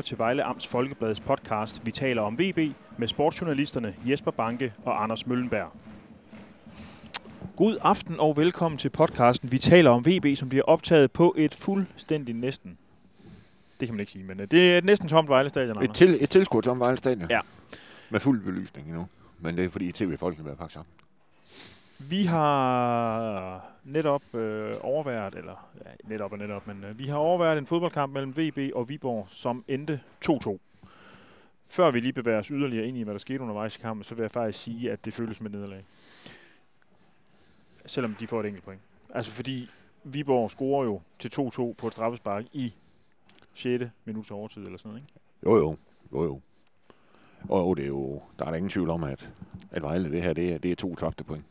lytter til Vejle Amts Folkebladets podcast Vi taler om VB med sportsjournalisterne Jesper Banke og Anders Møllenberg. God aften og velkommen til podcasten Vi taler om VB, som bliver optaget på et fuldstændig næsten. Det kan man ikke sige, men øh, det er næsten tomt Vejle Stadion, Et, til, et tilskud til Vejle Stadion. Ja. Med fuld belysning endnu. Men det er fordi tv-folkene bliver pakket sammen. Vi har netop øh, overværet, eller ja, netop og netop, men øh, vi har overværet en fodboldkamp mellem VB og Viborg, som endte 2-2. Før vi lige bevæger os yderligere ind i, hvad der skete undervejs i kampen, så vil jeg faktisk sige, at det føles et nederlag. Selvom de får et enkelt point. Altså fordi Viborg scorer jo til 2-2 på et straffespark i 6. minuts overtid eller sådan noget, ikke? Jo, jo. Jo, jo. Og jo, det er jo, der er der ingen tvivl om, at, at Vejle, det her, det er, det er to tabte point.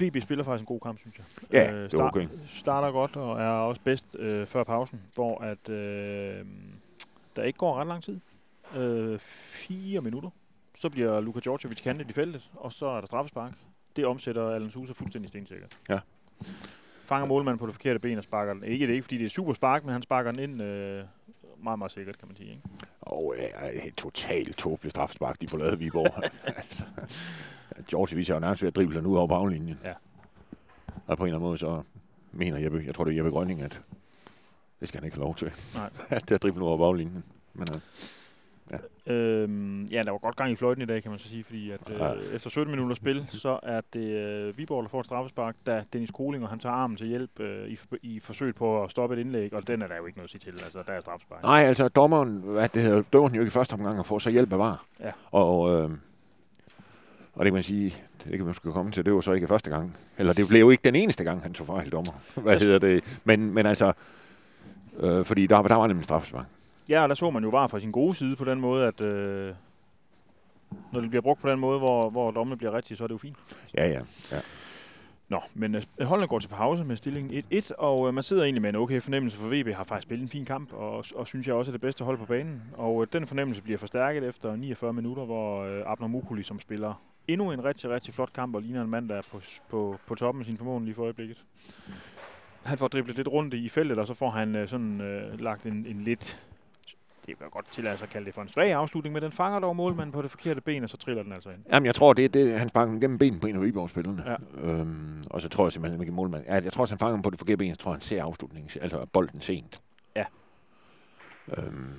VB spiller faktisk en god kamp, synes jeg. Ja, Øh, det er okay. starter godt og er også bedst øh, før pausen, hvor at øh, der ikke går ret lang tid. Øh, fire minutter. Så bliver Luka Djordjevic kantet i feltet, og så er der straffespark. Det omsætter Alan Sousa fuldstændig stensikkert. Ja. Fanger målmanden på det forkerte ben og sparker den. Ikke det er ikke, fordi det er super spark, men han sparker den ind øh, meget, meget sikkert, kan man sige. Ikke? Og et totalt tåbeligt straffespark, de i Viborg. altså, George viser jo nærmest ved at drible ud over baglinjen. Ja. Og på en eller anden måde, så mener Jeppe, jeg tror det er Jeppe Grønning, at det skal han ikke have lov til. Nej. det at drible ud over baglinjen. Men øh, Øhm, ja, der var godt gang i fløjten i dag, kan man så sige, fordi at, øh, efter 17 minutter spil, så er det øh, Viborg, der får et straffespark, da Dennis Kolinger, han tager armen til hjælp øh, i, i forsøget på at stoppe et indlæg, og den er der jo ikke noget at sige til, altså der er straffespark. Nej, altså dommeren, hvad det hedder, dømmer jo ikke i første omgang at få så hjælp af var. Ja. Og, øh, og det kan man sige, det kan man skulle komme til, det var så ikke første gang. Eller det blev jo ikke den eneste gang, han tog fejl dommer. Hvad hedder det? Men, men altså, øh, fordi der, der var nemlig straffespark. Ja, og der så man jo bare fra sin gode side på den måde, at øh, når det bliver brugt på den måde, hvor, hvor dommene bliver rigtige, så er det jo fint. Ja, ja. ja. Nå, men øh, holdene går til pause med stillingen 1-1, og øh, man sidder egentlig med en okay fornemmelse, for VB har faktisk spillet en fin kamp, og, og synes jeg også er det bedste hold på banen. Og øh, den fornemmelse bliver forstærket efter 49 minutter, hvor øh, Abner Mukuli, som spiller endnu en rigtig, rigtig flot kamp, og ligner en mand, der er på, på, på toppen af sin formåen lige for øjeblikket. Han får driblet lidt rundt i feltet, og så får han øh, sådan øh, lagt en, en lidt det kan godt tillade sig at kalde det for en svag afslutning, men den fanger dog målmanden på det forkerte ben, og så triller den altså ind. Jamen, jeg tror, det er det, han sparker den gennem benen på en af Viborg-spillerne. Ja. Øhm, og så tror jeg simpelthen ikke målmand. Ja, jeg tror, at han fanger den på det forkerte ben. Jeg tror, han ser afslutningen, altså bolden sent. Ja. Øhm,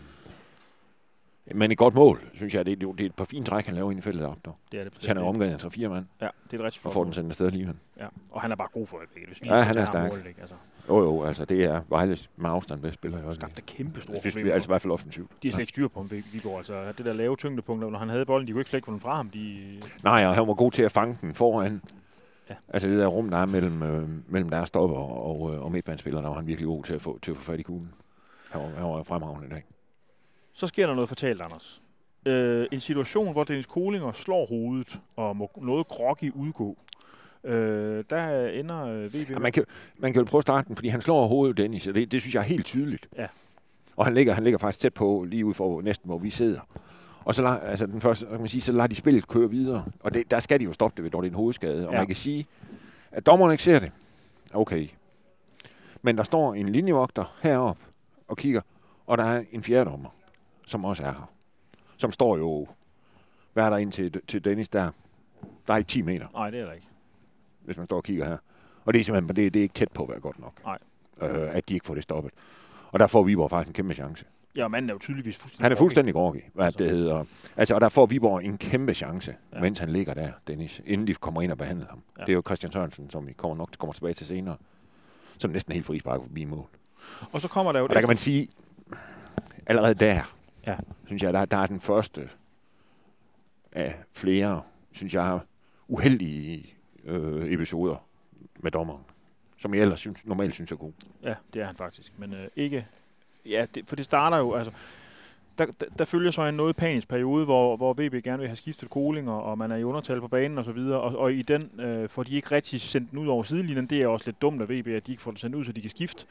men et godt mål, synes jeg. Det, er- det, er- det er et par fine træk, han laver ind i feltet op. Det er det. Så han er omganget af tre fire mand, Ja, det er et rigtig og får mål. den sendt afsted alligevel. Ja, og han er bare god for øjeblikket. Hvis vi Ja, han er stærk. målet, ikke? Altså, Jo, jo, altså det er Vejles med afstand bedste spiller i øjeblikket. skabte kæmpe store Det problemer. er altså i hvert fald offensivt. de har slet ikke styr på ham, Viborg. Altså, det der lave tyngdepunkt, når han havde bolden, de kunne ikke slet få den fra ham. De, Nej, og han var god til at fange den foran. Ja. Altså det der rum, der er mellem, øh, mellem deres stopper og, øh, og midtbanespillere, der var han virkelig god til at få, til at få fat i kuglen. Han var, han var fremragende i dag. Så sker der noget fortalt, Anders. Øh, en situation, hvor Dennis Kolinger slår hovedet og må noget groggy udgå. Øh, der ender øh, VB... Ja, man, kan, man kan jo prøve at starte den, fordi han slår hovedet Dennis, og det, det synes jeg er helt tydeligt. Ja. Og han ligger, han ligger faktisk tæt på, lige ud for næsten, hvor vi sidder. Og så, lader, altså den første, kan man sige, så lader de spillet køre videre. Og det, der skal de jo stoppe det, ved, når det er en hovedskade. Og Ja. man kan sige, at dommeren ikke ser det. Okay. Men der står en linjevogter heroppe og kigger, og der er en fjerde dommer, som også er her. Som står jo, hvad er der ind til, til Dennis der? Der er ikke 10 meter Nej, det er der ikke. hvis man står og kigger her. Og det er simpelthen, det, det er ikke tæt på at være godt nok. Nej. Øh, at de ikke får det stoppet. Og der får Viborg faktisk en kæmpe chance. Ja, manden er jo tydeligvis fuldstændig Han er fuldstændig groggy, hvad Altså. det hedder. Altså, og der får Viborg en kæmpe chance, Ja. mens han ligger der, Dennis, inden de kommer ind og behandler ham. Ja. Det er jo Christian Sørensen, som vi kommer nok kommer tilbage til senere, som næsten helt frisparker forbi mål. Og så kommer der jo... Og der kan man sige, allerede der, Ja. synes jeg, der, der er den første af flere, synes jeg, uheldige øh, episoder med dommeren, som jeg ellers synes, normalt synes er god. Ja, det er han faktisk. Men øh, ikke... Ja, det, for det starter jo... Altså, der, der, der følger så en noget panisk periode, hvor, hvor VB gerne vil have skiftet Koling, og, og man er i undertal på banen og så videre, og, og i den øh, får de ikke rigtig sendt den ud over sidelinjen. Det er også lidt dumt af VB, at de ikke får den sendt ud, så de kan skifte.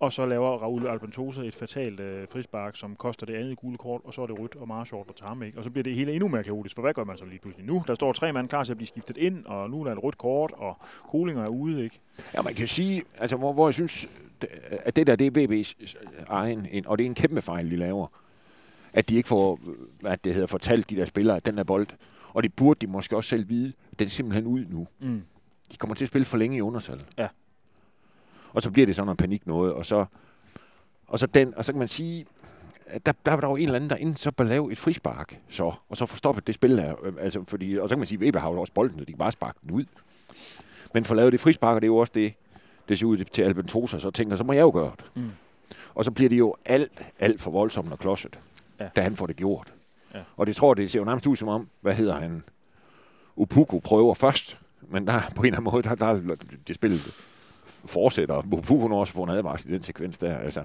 Og så laver Raul Albentosa et fatalt øh, frispark, som koster det andet gule kort, og så er det rødt og Marshall, der tager ham ikke. Og så bliver det hele endnu mere kaotisk, for hvad gør man så lige pludselig nu? Der står tre mand klar til at blive skiftet ind, og nu er der et rødt kort, og Kolinger er ude, ikke? Ja, man kan sige, altså hvor, hvor jeg synes, at det der, det er VB's egen, en, og det er en kæmpe fejl, de laver. At de ikke får, hvad det hedder, fortalt de der spillere, at den der bold, og det burde de måske også selv vide, den er simpelthen ud nu. Mm. De kommer til at spille for længe i undertal. Ja. Og så bliver det sådan noget panik noget, og så, og så, den, og så kan man sige, at der, der var der jo en eller anden, der inden så bør lave et frispark, så, og så få stoppet det spil der. Øh, Altså, fordi, og så kan man sige, at Weber har jo også bolden, så de kan bare sparke den ud. Men for at lave det frispark, og det er jo også det, det ser ud til Albentosa, så tænker, så må jeg jo gøre det. Mm. Og så bliver det jo alt, alt for voldsomt og klodset, Ja. da han får det gjort. Ja. Og det tror jeg, det ser jo nærmest ud som om, hvad hedder han, Upuku prøver først, men der på en eller anden måde, der, der er det spillet fortsætter. Når også får en advarsel i den sekvens der. Altså.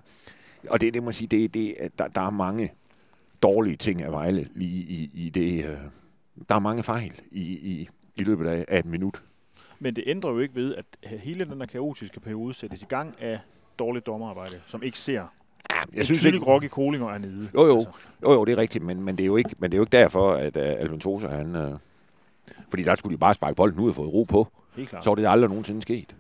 Og det, det må jeg sige, det, det, at der, der er mange dårlige ting af Vejle lige i, i det. Øh, der er mange fejl i, i, i løbet af, af et minut. Men det ændrer jo ikke ved, at hele den der kaotiske periode sættes i gang af dårligt dommerarbejde, som ikke ser. Ja, Jeg synes ikke, Rocky Kolinger er nede. Jo, jo. Altså, Jo, jo, det er rigtigt, men, men, det, er jo ikke, men det er jo ikke derfor, at uh, Alventosa, han... Uh, fordi der skulle de bare sparke bolden ud og få ro på. helt klart. Så var det aldrig nogensinde sket.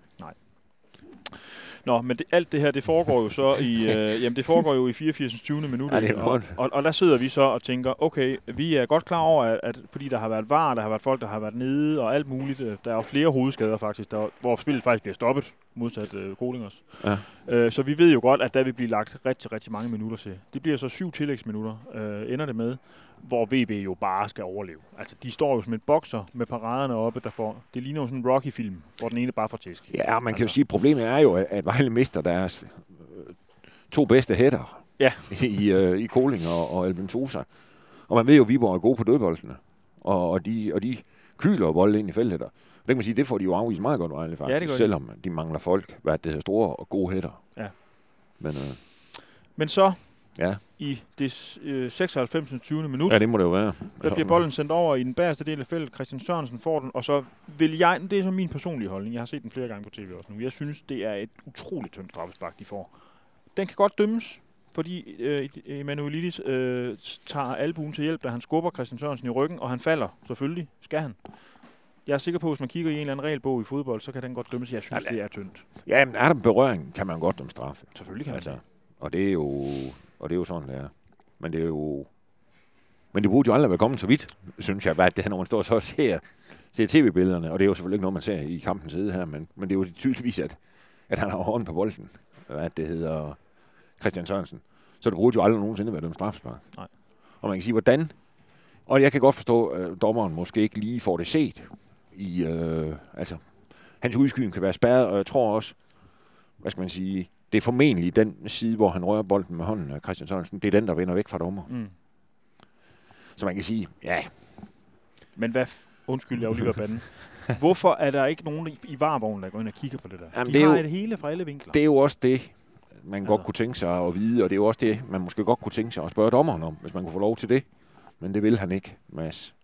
Nå, men det, alt det her, det foregår jo så i, øh, jamen det foregår jo i 84. 20. minut. Ja, det er og, og, og, der sidder vi så og tænker, okay, vi er godt klar over, at, at fordi der har været var, der har været folk, der har været nede og alt muligt. øh, Der er jo flere hovedskader faktisk, der, hvor spillet faktisk bliver stoppet, modsat øh, Kolingers. Ja. Øh, så vi ved jo godt, at der vil blive lagt rigtig, rigtig mange minutter til. Det bliver så syv tillægsminutter, øh, ender det med, hvor VB jo bare skal overleve. Altså, de står jo som en bokser med paraderne oppe, der får, det ligner jo sådan en Rocky-film, hvor den ene bare får tæsk. Ja, man kan jo Altså. sige, at problemet er jo, at- Vejle mister deres øh, to bedste hætter Ja. i, øh, i Koling og, og Albentosa. Og man ved jo, at Viborg er gode på dødboldene. Og, og, de, og de kyler bolden ind i feltet. der. Det kan man sige, det får de jo afvist meget godt, Vejle, faktisk. Ja, det selvom de mangler folk, hvad det hedder, store og gode hætter. Ja. Men øh, Men så ja. i det øh, 96. 20. minut, ja, det må det jo være. der bliver bolden sendt over i den bagerste del af feltet. Christian Sørensen får den, og så vil jeg, det er så min personlige holdning, jeg har set den flere gange på tv også nu, jeg synes, det er et utroligt tyndt straffespark, de får. Den kan godt dømmes, fordi øh, Emanuelidis øh, tager albuen til hjælp, da han skubber Christian Sørensen i ryggen, og han falder, selvfølgelig, skal han. Jeg er sikker på, at hvis man kigger i en eller anden regelbog i fodbold, så kan den godt dømmes. Jeg synes, Ja, det er tyndt. Ja, men er der berøring, kan man godt om straffe. Selvfølgelig kan man Altså, det. og det er jo, og det er jo sådan, det er. Men det er jo, men det burde jo aldrig være kommet så vidt, synes jeg, hvad det er, når man står så og ser, ser tv-billederne, og det er jo selvfølgelig ikke noget, man ser i kampens side her, men, men det er jo tydeligvis, at, at han har hånden på bolden, hvad det hedder Christian Sørensen. Så det burde jo aldrig nogensinde være dømt straffespark. Nej. Og man kan sige, hvordan, og jeg kan godt forstå, at dommeren måske ikke lige får det set i, øh, altså, hans udskydning kan være spærret, og jeg tror også, hvad skal man sige, det er formentlig den side, hvor han rører bolden med hånden af Christian Sørensen. Det er den, der vender væk fra dommer. Mm. Så man kan sige, ja, Men hvad... Undskyld, jeg lige ved at bande. Hvorfor er der ikke nogen i- varevognen, der går ind og kigger på det der? Jamen, De det er har jo- et hele fra alle vinkler. det er jo også det, man altså. godt kunne tænke sig at vide, og det er jo også det, man måske godt kunne tænke sig at spørge dommeren om, hvis man kunne få lov til det. Men det vil han ikke, Mads.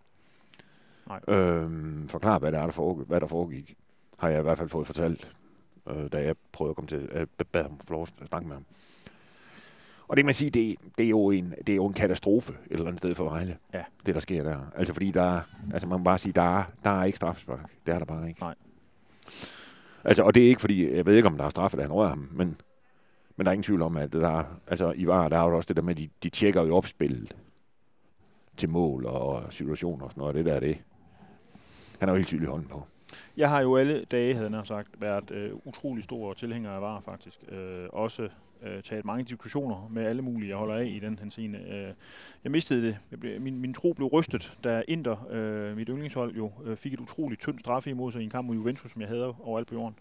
Nej. Øhm, forklar, hvad der, er, der, foregik, hvad der foregik, har jeg i hvert fald fået fortalt, øh, da jeg prøvede at komme til at bad ham få lov at snakke med ham. Og det kan man sige, det, det, er jo en, det er jo en katastrofe et eller andet sted for Vejle. Ja. Det, der sker der. Altså fordi der er, altså man må bare sige, der er, der er ikke straffespark. Det er der bare ikke. Nej. Altså, og det er ikke fordi, jeg ved ikke, om der er straffe, da han rører ham, men, men der er ingen tvivl om, at der er, altså i VAR, der er jo også det der med, at de, de tjekker jo opspillet til mål og situationer og sådan noget, og det der er det. Han har jo helt tydeligt hånden på. Jeg har jo alle dage, havde jeg sagt, været øh, utrolig stor tilhænger af VAR, faktisk. Øh, også øh, taget mange diskussioner med alle mulige, jeg holder af i den henseende. Øh, jeg mistede det. Jeg blev, min, min tro blev rystet, da Inter, øh, mit yndlingshold, jo øh, fik et utroligt tyndt straffe imod sig i en kamp mod Juventus, som jeg havde overalt på jorden.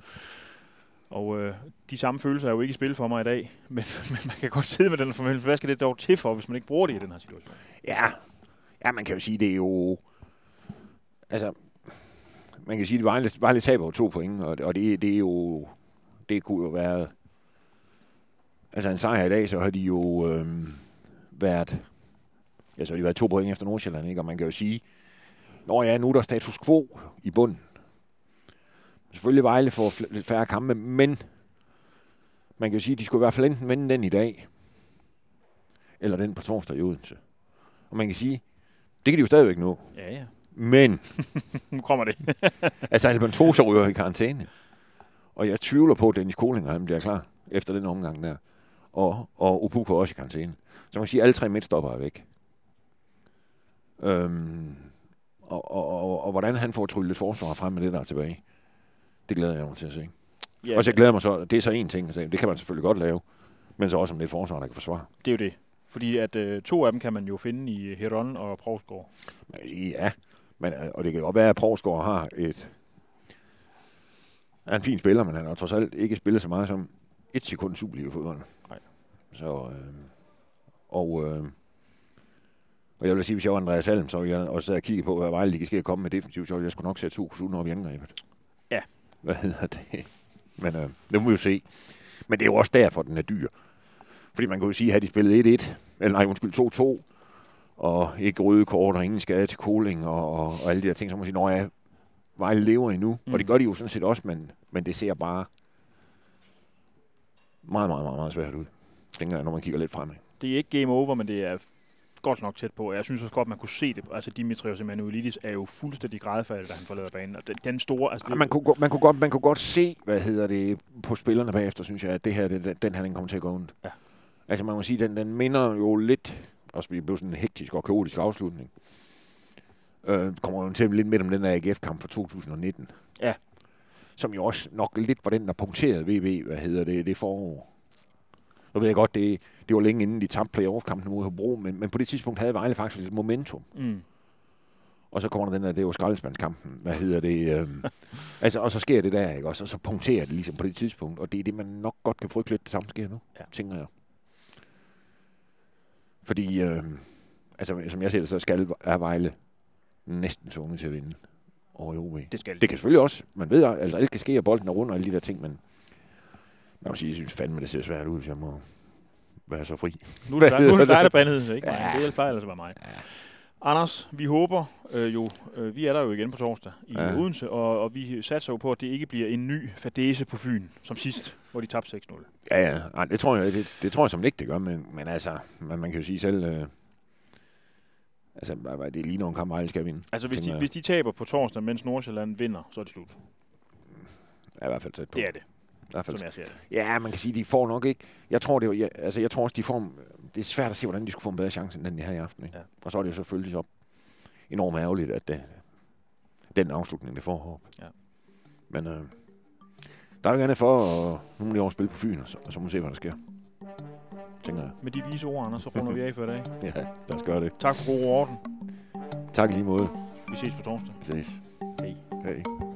Og øh, de samme følelser er jo ikke i spil for mig i dag, men, men man kan godt sidde med den fornemmelse. Hvad skal det dog til for, hvis man ikke bruger det i den her situation? Ja, ja man kan jo sige, det er jo... Altså, man kan sige, at Vejle, Vejle taber jo to point, og, og det, det er jo... Det kunne jo være... Altså en sejr i dag, så har de jo øhm, været... Ja, så har de været to point efter Nordsjælland, ikke? Og man kan jo sige, når ja, nu er der status quo i bunden. Selvfølgelig Vejle får fl- lidt færre kampe, men man kan jo sige, at de skulle i hvert fald enten vinde den i dag, eller den på torsdag i Odense. Og man kan sige, det kan de jo stadigvæk nå. Ja, ja. Men, Nu kommer det. altså Alban Tosa ryger i karantæne. Og jeg tvivler på, at Dennis Koling og han bliver klar efter den omgang der. Og, og Opuko også i karantæne. Så man kan sige, at alle tre midtstopper er væk. Øhm, og, og, og, og, hvordan han får tryllet forsvar frem med det, der er tilbage, det glæder jeg mig til at se. Ja, og så jeg glæder mig så, det er så en ting, det kan man selvfølgelig godt lave, men så også om det er forsvar, der kan forsvare. det er jo det. Fordi at øh, to af dem kan man jo finde i Heron og Provsgaard. Ja, men, øh, og det kan godt være, at Provsgaard har et... er en fin spiller, men han har trods alt ikke spillet så meget som et sekund Superliga fodbold. Nej. Så, øh, og, øh, og jeg vil sige, hvis jeg var Andreas Salm, så ville jeg også og kigge på, hvad Vejle de at komme med defensivt, så ville jeg skulle nok sætte Sukusun op i angrebet. Ja. Hvad hedder det? Men øh, det må vi jo se. Men det er jo også derfor, den er dyr. Fordi man kan jo sige, at de spillet 1-1, eller nej, undskyld, 2-2, og ikke røde kort, og ingen skade til Koling, og, og, og alle de der ting, så må man sige, når jeg Vejle lever endnu, mm. og det Mm. gør de jo sådan set også, men, men det ser bare meget, meget, meget, meget svært ud, tænker jeg, når man kigger lidt fremad. Det er ikke game over, men det er godt nok tæt på. Jeg synes også godt, man kunne se det. Altså, Dimitrios Emanuelidis er jo fuldstændig grædefærdig, da han forlader banen. Og den, den store... Altså, Ja, man, kunne, man, kunne godt, man kunne godt se, hvad hedder det, på spillerne bagefter, synes jeg, at det her, det, den her, den kommer til at gå ondt. Ja. Altså man må sige, den, den minder jo lidt, også fordi det blev sådan en hektisk og kaotisk afslutning, øh, kommer jo til lidt midt om den der AGF-kamp fra 2019. Ja. Som jo også nok lidt var den, der punkterede VB, hvad hedder det, det forår. Nu ved jeg godt, det, det var længe inden de tabte playoff-kampen mod Hobro, men, men på det tidspunkt havde Vejle faktisk lidt momentum. mm, Og så kommer der den der, det jo skraldespandskampen, hvad hedder det, øhm, altså, og så sker det der, ikke også, og så punkterer det ligesom på det tidspunkt, og det er det, man nok godt kan frygte lidt, det samme sker nu, ja. tænker jeg. Fordi, øhm, altså, som jeg ser det, så skal er Vejle næsten tvunget til at vinde over i OB. det skal Det kan selvfølgelig også, man ved, altså alt kan ske, og bolden er rundt og alle de der ting, men man må sige, jeg synes fandme, det ser svært ud, hvis jeg må være så fri. Nu er det dig, nu er det Hvad dig der bandede, ikke? Ja. Ja. Det er fejl, altså var mig. Anders, vi håber øh, jo, øh, vi er der jo igen på torsdag i ja. Ja. Odense, og, og vi satser jo på, at det ikke bliver en ny fadese på Fyn, som sidst, hvor de tabte 6-0. Ja, ja. Ej, det tror jeg, det, det tror jeg som ikke, det gør, men, men altså, man, man kan jo sige selv, øh, altså, det er lige nogle kampe, Vejle skal vinde. Altså, hvis de, hvis de taber på torsdag, mens Nordsjælland vinder, så er det slut. Er i hvert fald tæt på. Det er det, I hvert fald. som jeg ser det. Ja, man kan sige, de får nok ikke, jeg tror, det jo- altså, jeg tror også, de får, det er svært at se, hvordan de skulle få en bedre chance, end den de havde i aften. Ikke? Ja. Og så er det jo selvfølgelig så enormt ærgerligt, at det, den afslutning, det får håb. Ja. Men øh, der er jo andet for, og nu må de over spille på Fyn, og så, og så må vi se, hvad der sker. Tænker jeg. Med de vise ord, Anders, så runder vi af for i dag. Ja, lad os gøre det. Tak for god orden. Tak i lige måde. Vi ses på torsdag. Vi ses. Hej. Hej.